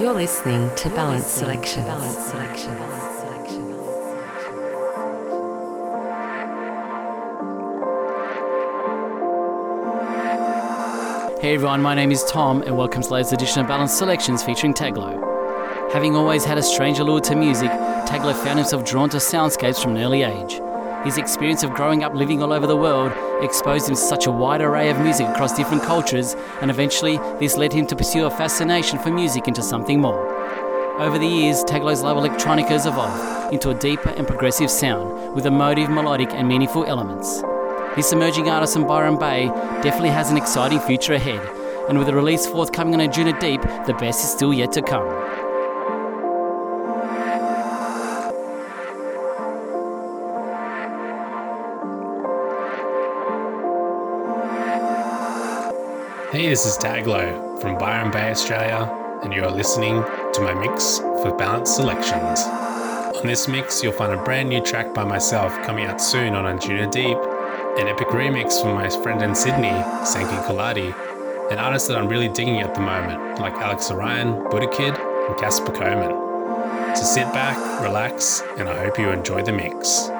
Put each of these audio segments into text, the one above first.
You're listening to Balance Selection. Balance Selection. Hey everyone, my name is Tom, and welcome to the latest edition of Balance Selections featuring Taglo. Having always had a strange allure to music, Taglo found himself drawn to soundscapes from an early age. His experience of growing up living all over the world exposed him to such a wide array of music across different cultures, and eventually this led him to pursue a fascination for music into something more. Over the years, Taglo's love electronica has evolved into a deeper and progressive sound with emotive, melodic, and meaningful elements. This emerging artist from Byron Bay definitely has an exciting future ahead, and with a release forthcoming on Anjunadeep, the best is still yet to come. Hey, this is Taglo from Byron Bay, Australia, and you are listening to my mix for Balanced Selections. On this mix, you'll find a brand new track by myself coming out soon on Anjunadeep, an epic remix from my friend in Sydney, Sanky Kaladi, an artist that I'm really digging at the moment, like Alex Orion, Budakid, and Kasper Koman. So sit back, relax, and I hope you enjoy the mix.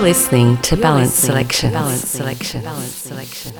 Listening to Balance Selection. Balance Selection. Balance Selection.